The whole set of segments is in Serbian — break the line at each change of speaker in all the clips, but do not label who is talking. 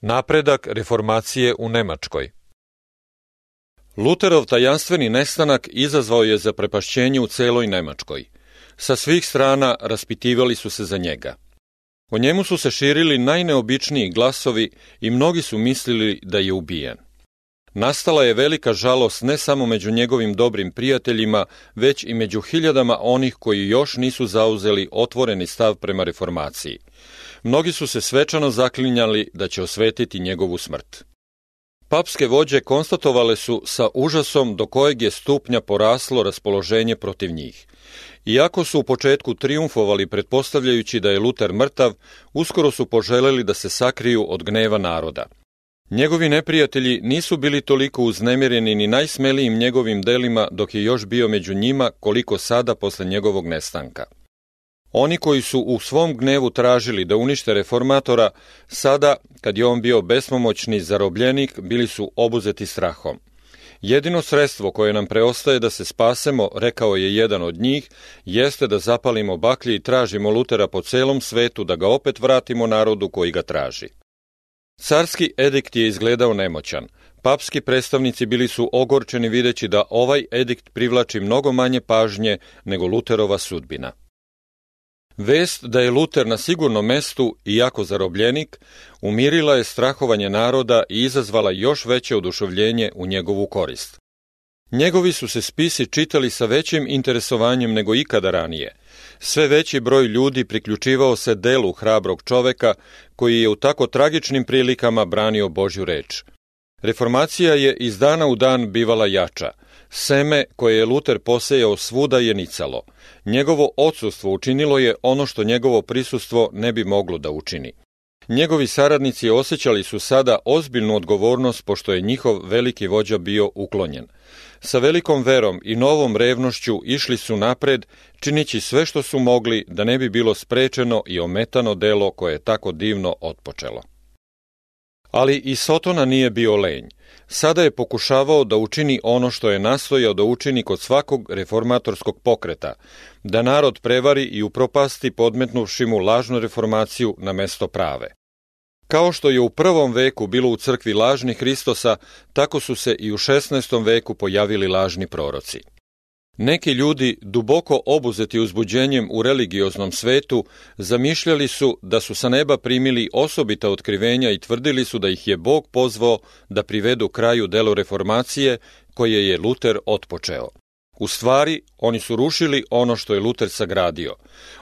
Napredak reformacije u Nemačkoj Luterov tajanstveni nestanak izazvao je zaprepašćenje u celoj Nemačkoj. Sa svih strana raspitivali su se za njega. O njemu su se širili najneobičniji glasovi i mnogi su mislili da je ubijen. Nastala je velika žalost ne samo među njegovim dobrim prijateljima, već i među hiljadama onih koji još nisu zauzeli otvoreni stav prema reformaciji. Mnogi su se svečano zaklinjali da će osvetiti njegovu smrt. Papske vođe konstatovale su sa užasom do kojeg je stupnja poraslo raspoloženje protiv njih. Iako su u početku triumfovali pretpostavljajući da je Luter mrtav, uskoro su poželeli da se sakriju od gneva naroda. Njegovi neprijatelji nisu bili toliko uznemireni ni najsmelijim njegovim delima dok je još bio među njima koliko sada posle njegovog nestanka. Oni koji su u svom gnevu tražili da unište reformatora, sada, kad je on bio bespomoćni zarobljenik, bili su obuzeti strahom. Jedino sredstvo koje nam preostaje da se spasemo, rekao je jedan od njih, jeste da zapalimo baklje i tražimo Lutera po celom svetu da ga opet vratimo narodu koji ga traži. Carski edikt je izgledao nemoćan. Papski predstavnici bili su ogorčeni videći da ovaj edikt privlači mnogo manje pažnje nego Luterova sudbina. Vest da je Luter na sigurnom mestu, iako zarobljenik, umirila je strahovanje naroda i izazvala još veće oduševljenje u njegovu korist. Njegovi su se spisi čitali sa većim interesovanjem nego ikada ranije. Sve veći broj ljudi priključivao se delu hrabrog čoveka koji je u tako tragičnim prilikama branio Božju reč. Reformacija je iz dana u dan bivala jača. Seme koje je Luter posejao svuda je nicalo. Njegovo odsustvo učinilo je ono što njegovo prisustvo ne bi moglo da učini. Njegovi saradnici osjećali su sada ozbiljnu odgovornost pošto je njihov veliki vođa bio uklonjen. Sa velikom verom i novom revnošću išli su napred, činići sve što su mogli da ne bi bilo sprečeno i ometano delo koje je tako divno otpočelo. Ali i Sotona nije bio lenj. Sada je pokušavao da učini ono što je nastojao da učini kod svakog reformatorskog pokreta, da narod prevari i upropasti podmetnuvši mu lažnu reformaciju na mesto prave. Kao što je u prvom veku bilo u crkvi lažni Hristosa, tako su se i u 16. veku pojavili lažni proroci. Neki ljudi, duboko obuzeti uzbuđenjem u religioznom svetu, zamišljali su da su sa neba primili osobita otkrivenja i tvrdili su da ih je Bog pozvao da privedu kraju delo reformacije koje je Luter otpočeo. U stvari, oni su rušili ono što je Luter sagradio.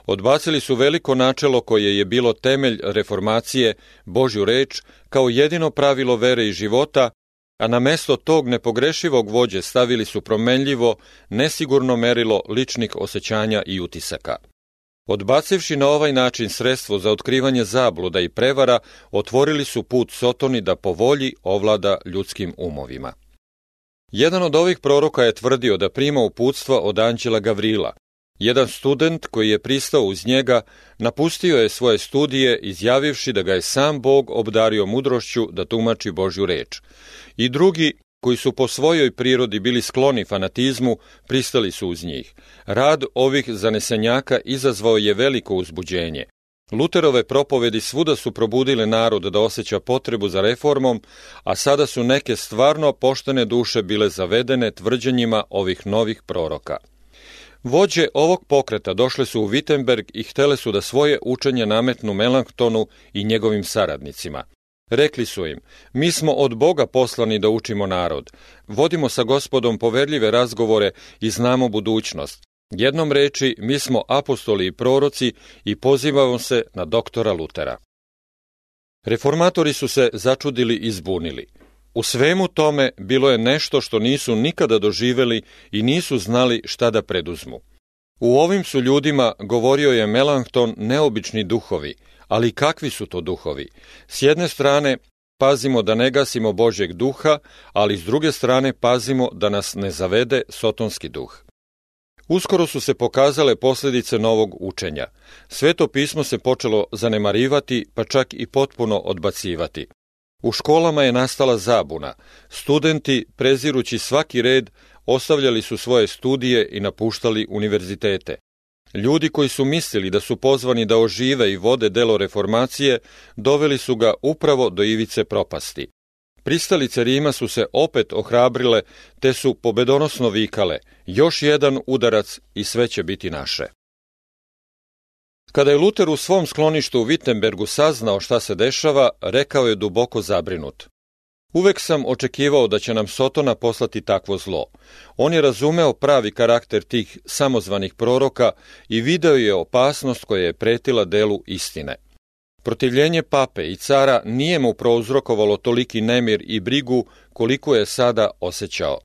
Odbacili su veliko načelo koje je bilo temelj reformacije, Božju reč, kao jedino pravilo vere i života, a na mesto tog nepogrešivog vođe stavili su promenljivo, nesigurno merilo ličnih osjećanja i utisaka. Odbacivši na ovaj način sredstvo za otkrivanje zabluda i prevara, otvorili su put Sotoni da po volji ovlada ljudskim umovima. Jedan od ovih proroka je tvrdio da prima uputstva od anđela Gavrila. Jedan student koji je pristao uz njega napustio je svoje studije izjavivši da ga je sam Bog obdario mudrošću da tumači Božju reč. I drugi, koji su po svojoj prirodi bili skloni fanatizmu, pristali su uz njih. Rad ovih zanesenjaka izazvao je veliko uzbuđenje. Luterove propovedi svuda su probudile narod da osjeća potrebu za reformom, a sada su neke stvarno poštene duše bile zavedene tvrđenjima ovih novih proroka. Vođe ovog pokreta došle su u Wittenberg i htele su da svoje učenje nametnu Melanktonu i njegovim saradnicima. Rekli su im, mi smo od Boga poslani da učimo narod, vodimo sa gospodom poverljive razgovore i znamo budućnost. Jednom reči, mi smo apostoli i proroci i pozivamo se na doktora Lutera. Reformatori su se začudili i zbunili. U svemu tome bilo je nešto što nisu nikada doživeli i nisu znali šta da preduzmu. U ovim su ljudima, govorio je Melanchthon, neobični duhovi, ali kakvi su to duhovi? S jedne strane, pazimo da ne gasimo Božjeg duha, ali s druge strane pazimo da nas ne zavede sotonski duh. Uskoro su se pokazale posljedice novog učenja. Sveto pismo se počelo zanemarivati, pa čak i potpuno odbacivati. U školama je nastala zabuna. Studenti, prezirući svaki red, ostavljali su svoje studije i napuštali univerzitete. Ljudi koji su mislili da su pozvani da ožive i vode delo reformacije, doveli su ga upravo do ivice propasti. Pristalice Rima su se opet ohrabrile, te su pobedonosno vikale, još jedan udarac i sve će biti naše. Kada je Luter u svom skloništu u Wittenbergu saznao šta se dešava, rekao je duboko zabrinut. Uvek sam očekivao da će nam Sotona poslati takvo zlo. On je razumeo pravi karakter tih samozvanih proroka i video je opasnost koja je pretila delu istine. Protivljenje pape i cara nije mu prouzrokovalo toliki nemir i brigu koliko je sada osjećao.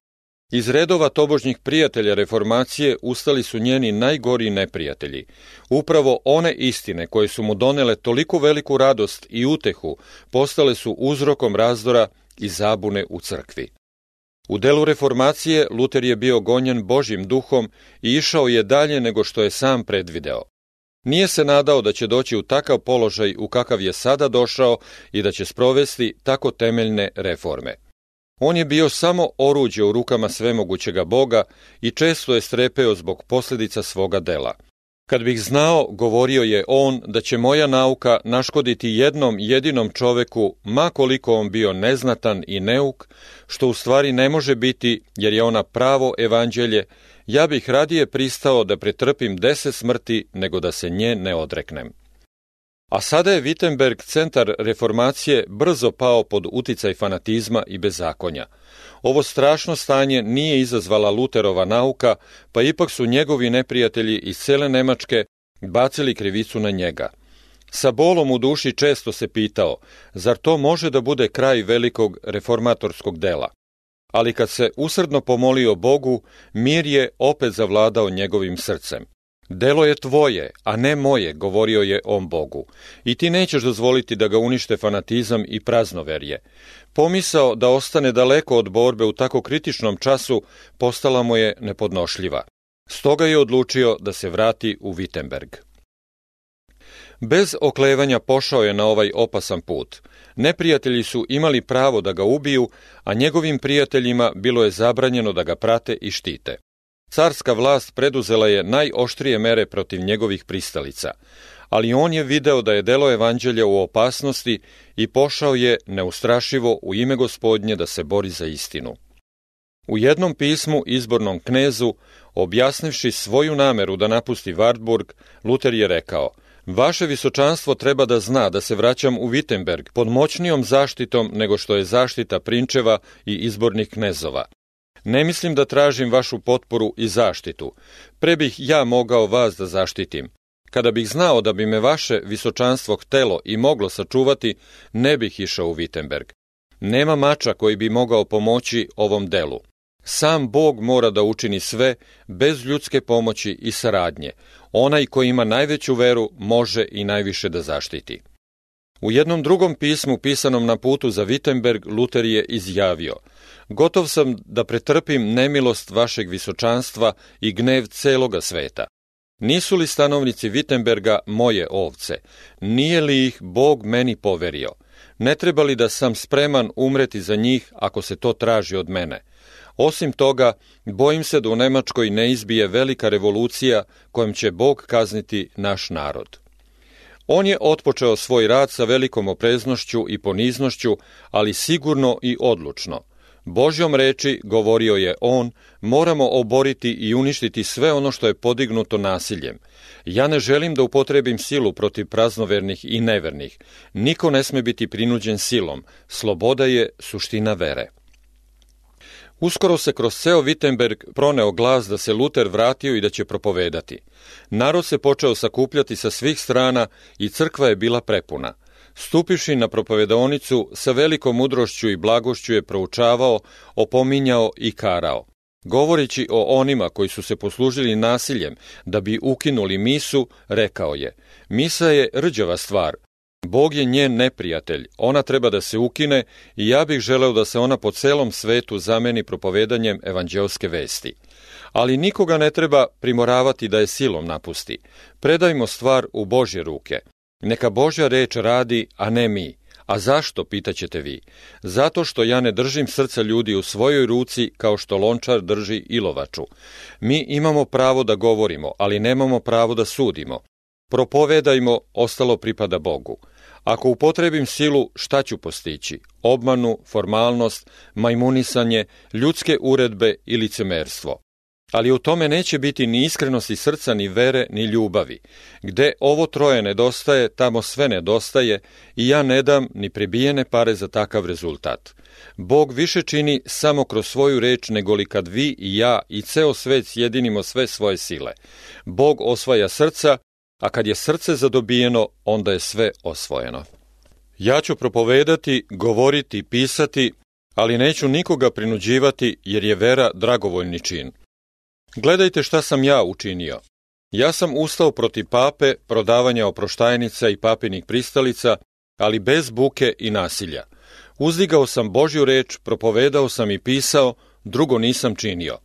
Iz redova tobožnjih prijatelja reformacije ustali su njeni najgori neprijatelji. Upravo one istine koje su mu donele toliko veliku radost i utehu postale su uzrokom razdora i zabune u crkvi. U delu reformacije Luter je bio gonjen Božim duhom i išao je dalje nego što je sam predvideo. Nije se nadao da će doći u takav položaj u kakav je sada došao i da će sprovesti tako temeljne reforme. On je bio samo oruđe u rukama svemogućega Boga i često je strepeo zbog posljedica svoga dela. Kad bih znao, govorio je on, da će moja nauka naškoditi jednom jedinom čoveku, ma koliko on bio neznatan i neuk, što u stvari ne može biti, jer je ona pravo evanđelje, ja bih radije pristao da pretrpim deset smrti nego da se nje ne odreknem. A sada je Wittenberg, centar reformacije, brzo pao pod uticaj fanatizma i bezakonja. Ovo strašno stanje nije izazvala Luterova nauka, pa ipak su njegovi neprijatelji iz cele Nemačke bacili krivicu na njega. Sa bolom u duši često se pitao, zar to može da bude kraj velikog reformatorskog dela? Ali kad se usrdno pomolio Bogu, mir je opet zavladao njegovim srcem. Delo je tvoje, a ne moje, govorio je on Bogu. I ti nećeš dozvoliti da ga unište fanatizam i praznoverje. Pomisao da ostane daleko od borbe u tako kritičnom času postala mu je nepodnošljiva. Stoga je odlučio da se vrati u Wittenberg. Bez oklevanja pošao je na ovaj opasan put. Neprijatelji su imali pravo da ga ubiju, a njegovim prijateljima bilo je zabranjeno da ga prate i štite. Carska vlast preduzela je najoštrije mere protiv njegovih pristalica, ali on je video da je delo evanđelja u opasnosti i pošao je neustrašivo u ime gospodnje da se bori za istinu. U jednom pismu izbornom knezu, objasnivši svoju nameru da napusti Wartburg, Luter je rekao Vaše visočanstvo treba da zna da se vraćam u Wittenberg pod moćnijom zaštitom nego što je zaštita prinčeva i izbornih knezova. Ne mislim da tražim vašu potporu i zaštitu. Pre bih ja mogao vas da zaštitim. Kada bih znao da bi me vaše visočanstvo htelo i moglo sačuvati, ne bih išao u Wittenberg. Nema mača koji bi mogao pomoći ovom delu. Sam Bog mora da učini sve bez ljudske pomoći i saradnje. Onaj koji ima najveću veru može i najviše da zaštiti. U jednom drugom pismu pisanom na putu za Wittenberg Luter je izjavio Gotov sam da pretrpim nemilost vašeg visočanstva i gnev celoga sveta. Nisu li stanovnici Wittenberga moje ovce? Nije li ih Bog meni poverio? Ne treba li da sam spreman umreti za njih ako se to traži od mene? Osim toga, bojim se da u Nemačkoj ne izbije velika revolucija kojom će Bog kazniti naš narod. On je otpočeo svoj rad sa velikom opreznošću i poniznošću, ali sigurno i odlučno. Božjom reči, govorio je on, moramo oboriti i uništiti sve ono što je podignuto nasiljem. Ja ne želim da upotrebim silu protiv praznovernih i nevernih. Niko ne sme biti prinuđen silom. Sloboda je suština vere. Uskoro se kroz ceo Wittenberg proneo glas da se Luter vratio i da će propovedati. Narod se počeo sakupljati sa svih strana i crkva je bila prepuna. Stupiši na propovedonicu, sa velikom mudrošću i blagošću je proučavao, opominjao i karao. Govoreći o onima koji su se poslužili nasiljem da bi ukinuli misu, rekao je, misa je rđava stvar, Bog je njen neprijatelj, ona treba da se ukine i ja bih želeo da se ona po celom svetu zameni propovedanjem evanđelske vesti. Ali nikoga ne treba primoravati da je silom napusti. Predajmo stvar u Božje ruke. Neka Božja reč radi, a ne mi. A zašto, pitaćete vi? Zato što ja ne držim srca ljudi u svojoj ruci kao što lončar drži ilovaču. Mi imamo pravo da govorimo, ali nemamo pravo da sudimo. Propovedajmo, ostalo pripada Bogu. Ako upotrebim silu, šta ću postići? Obmanu, formalnost, majmunisanje, ljudske uredbe i licemerstvo. Ali u tome neće biti ni iskrenosti srca, ni vere, ni ljubavi. Gde ovo troje nedostaje, tamo sve nedostaje i ja ne dam ni pribijene pare za takav rezultat. Bog više čini samo kroz svoju reč nego li kad vi i ja i ceo svet sjedinimo sve svoje sile. Bog osvaja srca, a kad je srce zadobijeno, onda je sve osvojeno. Ja ću propovedati, govoriti, pisati, ali neću nikoga prinuđivati jer je vera dragovoljni čin. Gledajte šta sam ja učinio. Ja sam ustao protiv pape, prodavanja oproštajnica i papinih pristalica, ali bez buke i nasilja. Uzdigao sam Božju reč, propovedao sam i pisao, drugo nisam činio.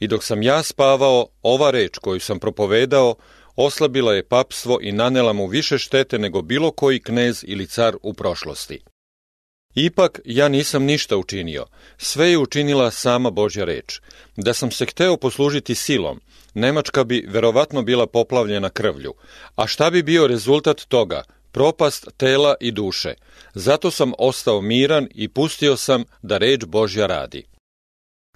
I dok sam ja spavao, ova reč koju sam propovedao, oslabila je papstvo i nanela mu više štete nego bilo koji knez ili car u prošlosti. Ipak ja nisam ništa učinio, sve je učinila sama Božja reč. Da sam se hteo poslužiti silom, Nemačka bi verovatno bila poplavljena krvlju. A šta bi bio rezultat toga? Propast tela i duše. Zato sam ostao miran i pustio sam da reč Božja radi.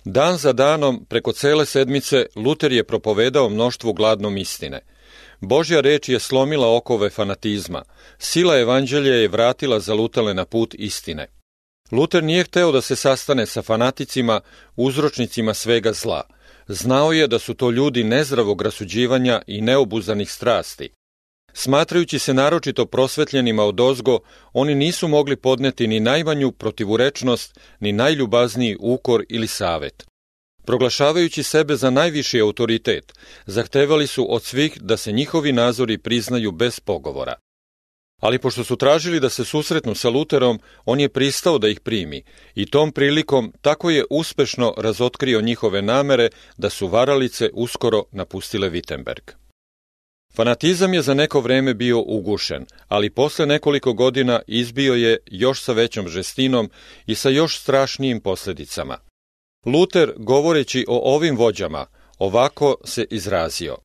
Dan za danom, preko cele sedmice, Luter je propovedao mnoštvu gladnom istine – Božja reč je slomila okove fanatizma. Sila evanđelja je vratila zalutale na put istine. Luter nije hteo da se sastane sa fanaticima, uzročnicima svega zla. Znao je da su to ljudi nezdravog rasuđivanja i neobuzanih strasti. Smatrajući se naročito prosvetljenima od ozgo, oni nisu mogli podneti ni najmanju protivurečnost, ni najljubazniji ukor ili savet. Proglašavajući sebe za najviši autoritet, zahtevali su od svih da se njihovi nazori priznaju bez pogovora. Ali pošto su tražili da se susretnu sa Luterom, on je pristao da ih primi i tom prilikom tako je uspešno razotkrio njihove namere da su varalice uskoro napustile Wittenberg. Fanatizam je za neko vreme bio ugušen, ali posle nekoliko godina izbio je još sa većom žestinom i sa još strašnijim posledicama. Luter, govoreći o ovim vođama, ovako se izrazio.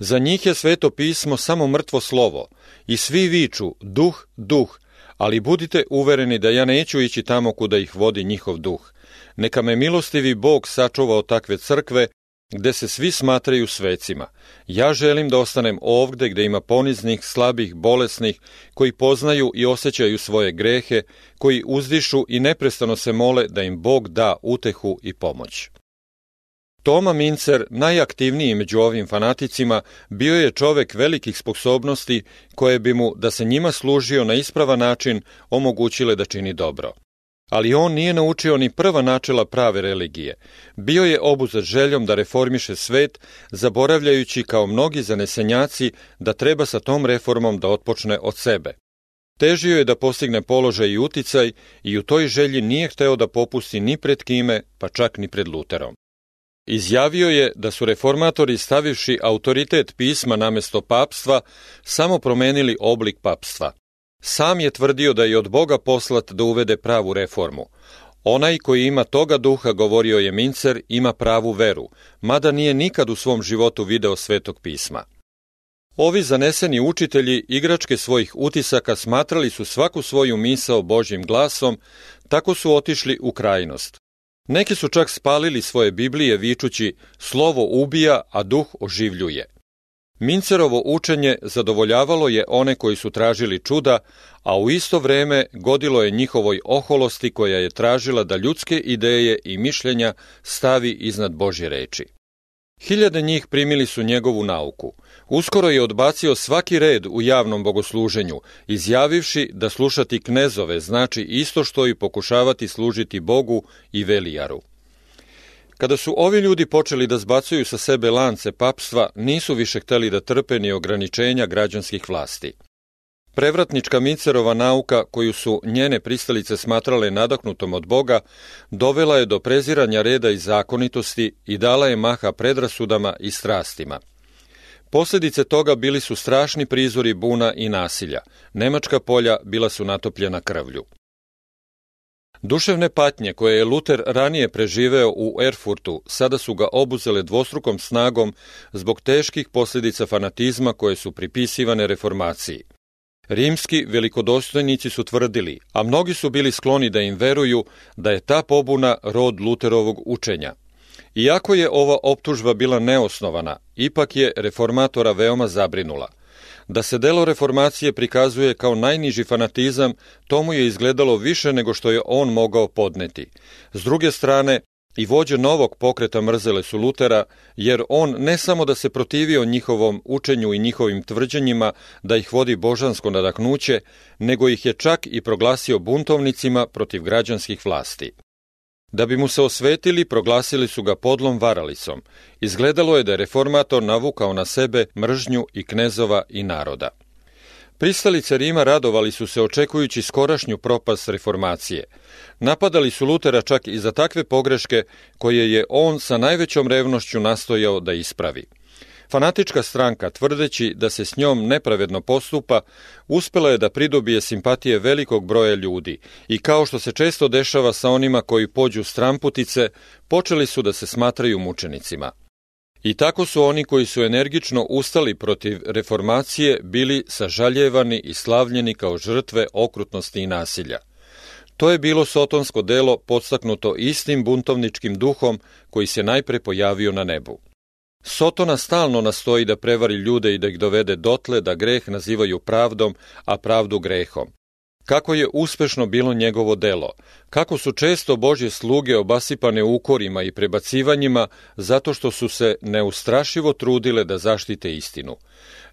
Za njih je sveto pismo samo mrtvo slovo i svi viču duh, duh, ali budite uvereni da ja neću ići tamo kuda ih vodi njihov duh. Neka me milostivi Bog sačuva od takve crkve gde se svi smatraju svecima. Ja želim da ostanem ovde gde ima poniznih, slabih, bolesnih, koji poznaju i osjećaju svoje grehe, koji uzdišu i neprestano se mole da im Bog da utehu i pomoć. Toma Mincer, najaktivniji među ovim fanaticima, bio je čovek velikih sposobnosti koje bi mu, da se njima služio na ispravan način, omogućile da čini dobro. Ali on nije naučio ni prva načela prave religije. Bio je obuzet željom da reformiše svet, zaboravljajući kao mnogi zanesenjaci da treba sa tom reformom da otpočne od sebe. Težio je da postigne položaj i uticaj i u toj želji nije hteo da popusti ni pred kime, pa čak ni pred Luterom. Izjavio je da su reformatori stavivši autoritet pisma namesto papstva samo promenili oblik papstva. Sam je tvrdio da je od Boga poslat da uvede pravu reformu. Onaj koji ima toga duha, govorio je Mincer, ima pravu veru, mada nije nikad u svom životu video svetog pisma. Ovi zaneseni učitelji igračke svojih utisaka smatrali su svaku svoju misao Božjim glasom, tako su otišli u krajnost. Neki su čak spalili svoje Biblije vičući slovo ubija, a duh oživljuje. Mincerovo učenje zadovoljavalo je one koji su tražili čuda, a u isto vreme godilo je njihovoj oholosti koja je tražila da ljudske ideje i mišljenja stavi iznad Božje reči. Hiljade njih primili su njegovu nauku. Uskoro je odbacio svaki red u javnom bogosluženju, izjavivši da slušati knezove znači isto što i pokušavati služiti Bogu i Velijaru. Kada su ovi ljudi počeli da zbacuju sa sebe lance papstva, nisu više hteli da trpe ni ograničenja građanskih vlasti. Prevratnička Micerova nauka, koju su njene pristalice smatrale nadaknutom od Boga, dovela je do preziranja reda i zakonitosti i dala je maha predrasudama i strastima. Posljedice toga bili su strašni prizori buna i nasilja. Nemačka polja bila su natopljena krvlju. Duševne patnje koje je Luter ranije preživeo u Erfurtu sada su ga obuzele dvostrukom snagom zbog teških posljedica fanatizma koje su pripisivane reformaciji. Rimski velikodostojnici su tvrdili, a mnogi su bili skloni da im veruju, da je ta pobuna rod Luterovog učenja. Iako je ova optužba bila neosnovana, ipak je reformatora veoma zabrinula. Da se delo reformacije prikazuje kao najniži fanatizam, tomu je izgledalo više nego što je on mogao podneti. S druge strane, i vođe novog pokreta mrzele su Lutera, jer on ne samo da se protivio njihovom učenju i njihovim tvrđenjima da ih vodi božansko nadaknuće, nego ih je čak i proglasio buntovnicima protiv građanskih vlasti. Da bi mu se osvetili, proglasili su ga podlom varalicom. Izgledalo je da je reformator navukao na sebe mržnju i knezova i naroda. Pristalice Rima radovali su se očekujući skorašnju propast reformacije. Napadali su Lutera čak i za takve pogreške koje je on sa najvećom revnošću nastojao da ispravi. Fanatička stranka, tvrdeći da se s njom nepravedno postupa, uspela je da pridobije simpatije velikog broja ljudi i kao što se često dešava sa onima koji pođu stramputice, počeli su da se smatraju mučenicima. I tako su oni koji su energično ustali protiv reformacije bili sažaljevani i slavljeni kao žrtve okrutnosti i nasilja. To je bilo sotonsko delo podstaknuto istim buntovničkim duhom koji se najpre pojavio na nebu. Sotona stalno nastoji da prevari ljude i da ih dovede dotle da greh nazivaju pravdom, a pravdu grehom. Kako je uspešno bilo njegovo delo, kako su često Božje sluge obasipane ukorima i prebacivanjima zato što su se neustrašivo trudile da zaštite istinu.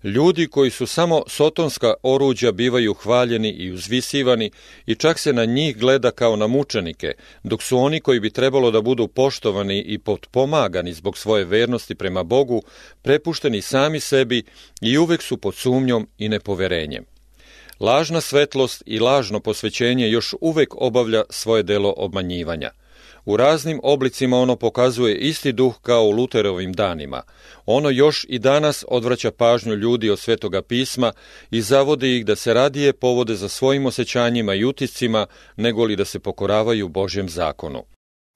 Ljudi koji su samo sotonska oruđa bivaju hvaljeni i uzvisivani i čak se na njih gleda kao na mučenike, dok su oni koji bi trebalo da budu poštovani i potpomagani zbog svoje vernosti prema Bogu, prepušteni sami sebi i uvek su pod sumnjom i nepoverenjem. Lažna svetlost i lažno posvećenje još uvek obavlja svoje delo obmanjivanja. U raznim oblicima ono pokazuje isti duh kao u Luterovim danima. Ono još i danas odvraća pažnju ljudi od svetoga pisma i zavodi ih da se radije povode za svojim osjećanjima i utiscima nego li da se pokoravaju Božjem zakonu.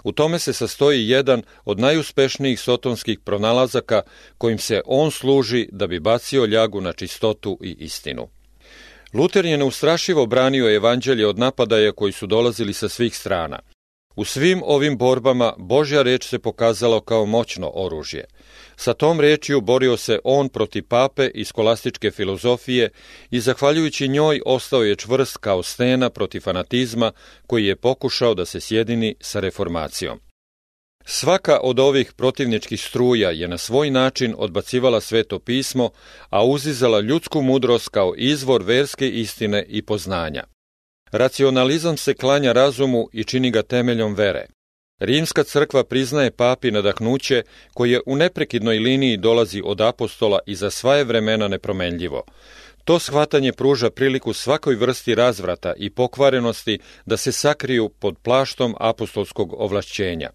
U tome se sastoji jedan od najuspešnijih sotonskih pronalazaka kojim se on služi da bi bacio ljagu na čistotu i istinu. Luter je neustrašivo branio evanđelje od napadaja koji su dolazili sa svih strana. U svim ovim borbama Božja reč se pokazala kao moćno oružje. Sa tom rečju borio se on protiv pape i skolastičke filozofije i zahvaljujući njoj ostao je čvrst kao stena protiv fanatizma koji je pokušao da se sjedini sa reformacijom. Svaka od ovih protivničkih struja je na svoj način odbacivala sveto pismo, a uzizala ljudsku mudrost kao izvor verske istine i poznanja. Racionalizam se klanja razumu i čini ga temeljom vere. Rimska crkva priznaje papi nadahnuće koje u neprekidnoj liniji dolazi od apostola i za svaje vremena nepromenljivo. To shvatanje pruža priliku svakoj vrsti razvrata i pokvarenosti da se sakriju pod plaštom apostolskog ovlašćenja.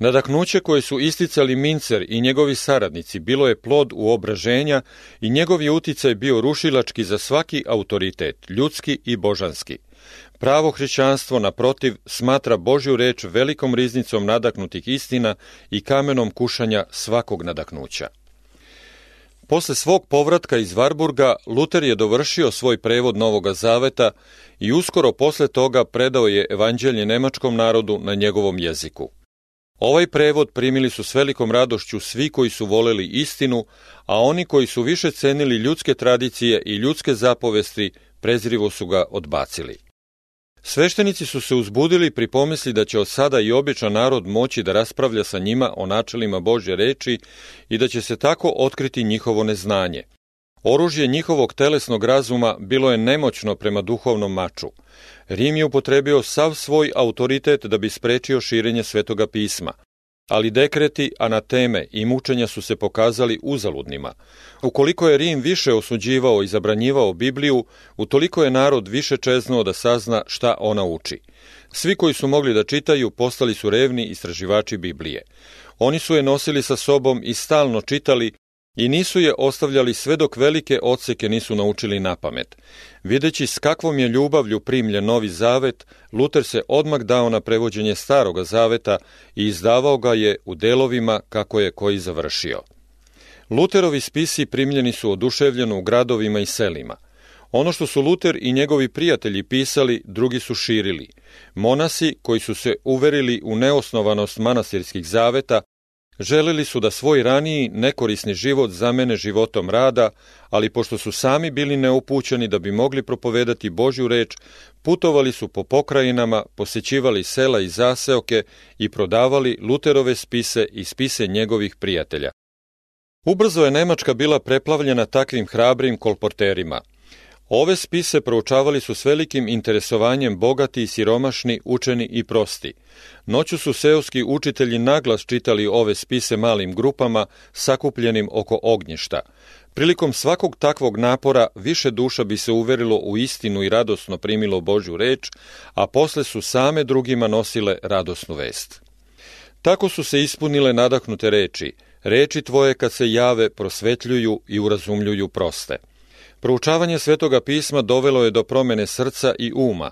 Nadaknuće koje su isticali Mincer i njegovi saradnici bilo je plod uobraženja i njegov je uticaj bio rušilački za svaki autoritet, ljudski i božanski. Pravo hrišćanstvo, naprotiv, smatra Božju reč velikom riznicom nadaknutih istina i kamenom kušanja svakog nadaknuća. Posle svog povratka iz Varburga, Luter je dovršio svoj prevod Novoga Zaveta i uskoro posle toga predao je evanđelje nemačkom narodu na njegovom jeziku. Ovaj prevod primili su s velikom radošću svi koji su voleli istinu, a oni koji su više cenili ljudske tradicije i ljudske zapovesti, prezrivo su ga odbacili. Sveštenici su se uzbudili pri pomisli da će od sada i običan narod moći da raspravlja sa njima o načelima Božje reči i da će se tako otkriti njihovo neznanje. Oružje njihovog telesnog razuma bilo je nemoćno prema duhovnom maču. Rim je upotrebio sav svoj autoritet da bi sprečio širenje svetoga pisma, ali dekreti, anateme i mučenja su se pokazali uzaludnima. Ukoliko je Rim više osuđivao i zabranjivao Bibliju, utoliko je narod više čeznuo da sazna šta ona uči. Svi koji su mogli da čitaju postali su revni istraživači Biblije. Oni su je nosili sa sobom i stalno čitali, I nisu je ostavljali sve dok velike odseke nisu naučili na pamet. Videći s kakvom je ljubavlju primljen novi zavet, Luter se odmah dao na prevođenje staroga zaveta i izdavao ga je u delovima kako je koji završio. Luterovi spisi primljeni su oduševljeno u gradovima i selima. Ono što su Luter i njegovi prijatelji pisali, drugi su širili. Monasi, koji su se uverili u neosnovanost manastirskih zaveta, želeli su da svoj raniji nekorisni život zamene životom rada, ali pošto su sami bili neupućeni da bi mogli propovedati Božju reč, putovali su po pokrajinama, posećivali sela i zaseoke i prodavali Luterove spise i spise njegovih prijatelja. Ubrzo je Nemačka bila preplavljena takvim hrabrim kolporterima. Ove spise proučavali su s velikim interesovanjem bogati i siromašni, učeni i prosti. Noću su seoski učitelji naglas čitali ove spise malim grupama, sakupljenim oko ognjišta. Prilikom svakog takvog napora više duša bi se uverilo u istinu i radosno primilo Božju reč, a posle su same drugima nosile radosnu vest. Tako su se ispunile nadahnute reči – Reči tvoje kad se jave prosvetljuju i urazumljuju proste. Proučavanje svetoga pisma dovelo je do promene srca i uma.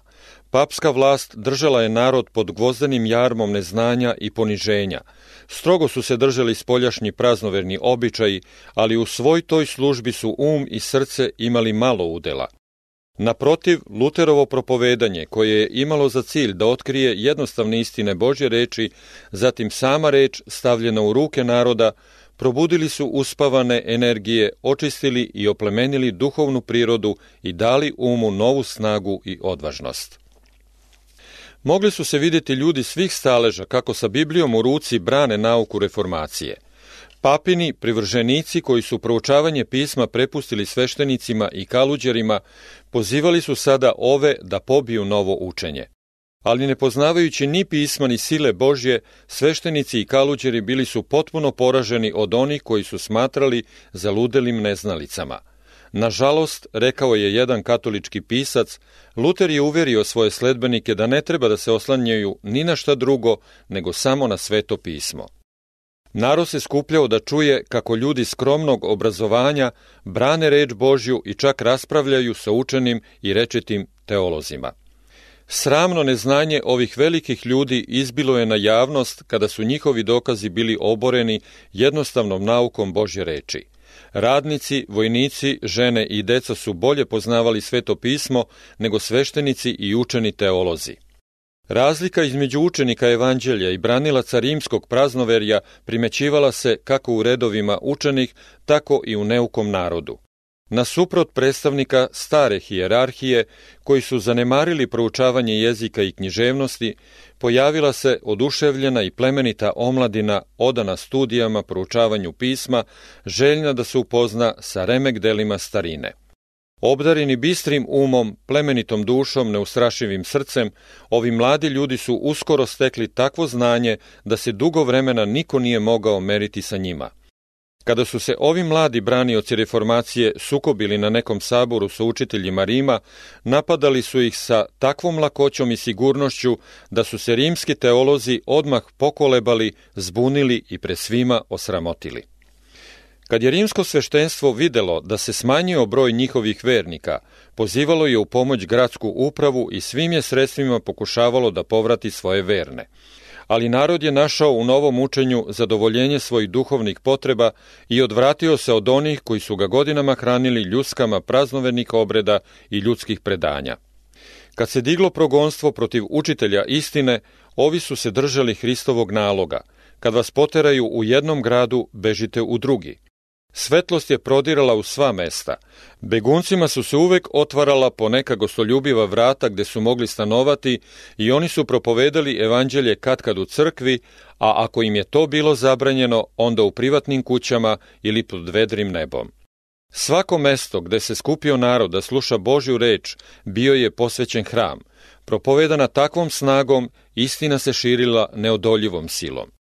Papska vlast držala je narod pod gvozdenim jarmom neznanja i poniženja. Strogo su se držali spoljašnji praznoverni običaji, ali u svoj toj službi su um i srce imali malo udela. Naprotiv, Luterovo propovedanje, koje je imalo za cilj da otkrije jednostavne istine Božje reči, zatim sama reč stavljena u ruke naroda, probudili su uspavane energije, očistili i oplemenili duhovnu prirodu i dali umu novu snagu i odvažnost. Mogli su se vidjeti ljudi svih staleža kako sa Biblijom u ruci brane nauku reformacije – Papini, privrženici koji su proučavanje pisma prepustili sveštenicima i kaluđerima, pozivali su sada ove da pobiju novo učenje. Ali ne poznavajući ni pisma ni sile Božje, sveštenici i kaluđeri bili su potpuno poraženi od onih koji su smatrali zaludelim neznalicama. Nažalost, rekao je jedan katolički pisac, Luter je uverio svoje sledbenike da ne treba da se oslanjaju ni na šta drugo, nego samo na sveto pismo. Narod se skupljao da čuje kako ljudi skromnog obrazovanja brane reč Božju i čak raspravljaju sa učenim i rečitim teolozima. Sramno neznanje ovih velikih ljudi izbilo je na javnost kada su njihovi dokazi bili oboreni jednostavnom naukom Božje reči. Radnici, vojnici, žene i deca su bolje poznavali sveto pismo nego sveštenici i učeni teolozi. Razlika između učenika evanđelja i branilaca rimskog praznoverja primećivala se kako u redovima učenih, tako i u neukom narodu. Nasuprot predstavnika stare hijerarhije, koji su zanemarili proučavanje jezika i književnosti, pojavila se oduševljena i plemenita omladina odana studijama proučavanju pisma, željna da se upozna sa remek delima starine. Obdareni bistrim umom, plemenitom dušom, neustrašivim srcem, ovi mladi ljudi su uskoro stekli takvo znanje da se dugo vremena niko nije mogao meriti sa njima. Kada su se ovi mladi branioci reformacije sukobili na nekom saboru sa učiteljima Rima, napadali su ih sa takvom lakoćom i sigurnošću da su se rimski teolozi odmah pokolebali, zbunili i pre svima osramotili. Kad je rimsko sveštenstvo videlo da se smanjio broj njihovih vernika, pozivalo je u pomoć gradsku upravu i svim je sredstvima pokušavalo da povrati svoje verne. Ali narod je našao u novom učenju zadovoljenje svojih duhovnih potreba i odvratio se od onih koji su ga godinama hranili ljuskama praznovernih obreda i ljudskih predanja. Kad se diglo progonstvo protiv učitelja istine, ovi su se držali Hristovog naloga. Kad vas poteraju u jednom gradu, bežite u drugi. Svetlost je prodirala u sva mesta. Beguncima su se uvek otvarala po neka gostoljubiva vrata gde su mogli stanovati i oni su propovedali evanđelje katkad u crkvi, a ako im je to bilo zabranjeno, onda u privatnim kućama ili pod vedrim nebom. Svako mesto gde se skupio narod da sluša Božju reč bio je posvećen hram. Propovedana takvom snagom, istina se širila neodoljivom silom.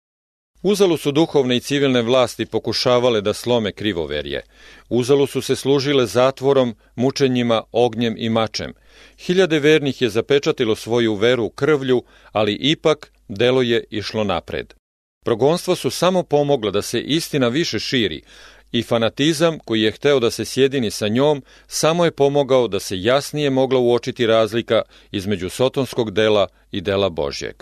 Uzalu su duhovne i civilne vlasti pokušavale da slome krivoverje. Uzalu su se služile zatvorom, mučenjima, ognjem i mačem. Hiljade vernih je zapečatilo svoju veru krvlju, ali ipak delo je išlo napred. Progonstva su samo pomogla da se istina više širi i fanatizam koji je hteo da se sjedini sa njom samo je pomogao da se jasnije mogla uočiti razlika između sotonskog dela i dela Božjeg.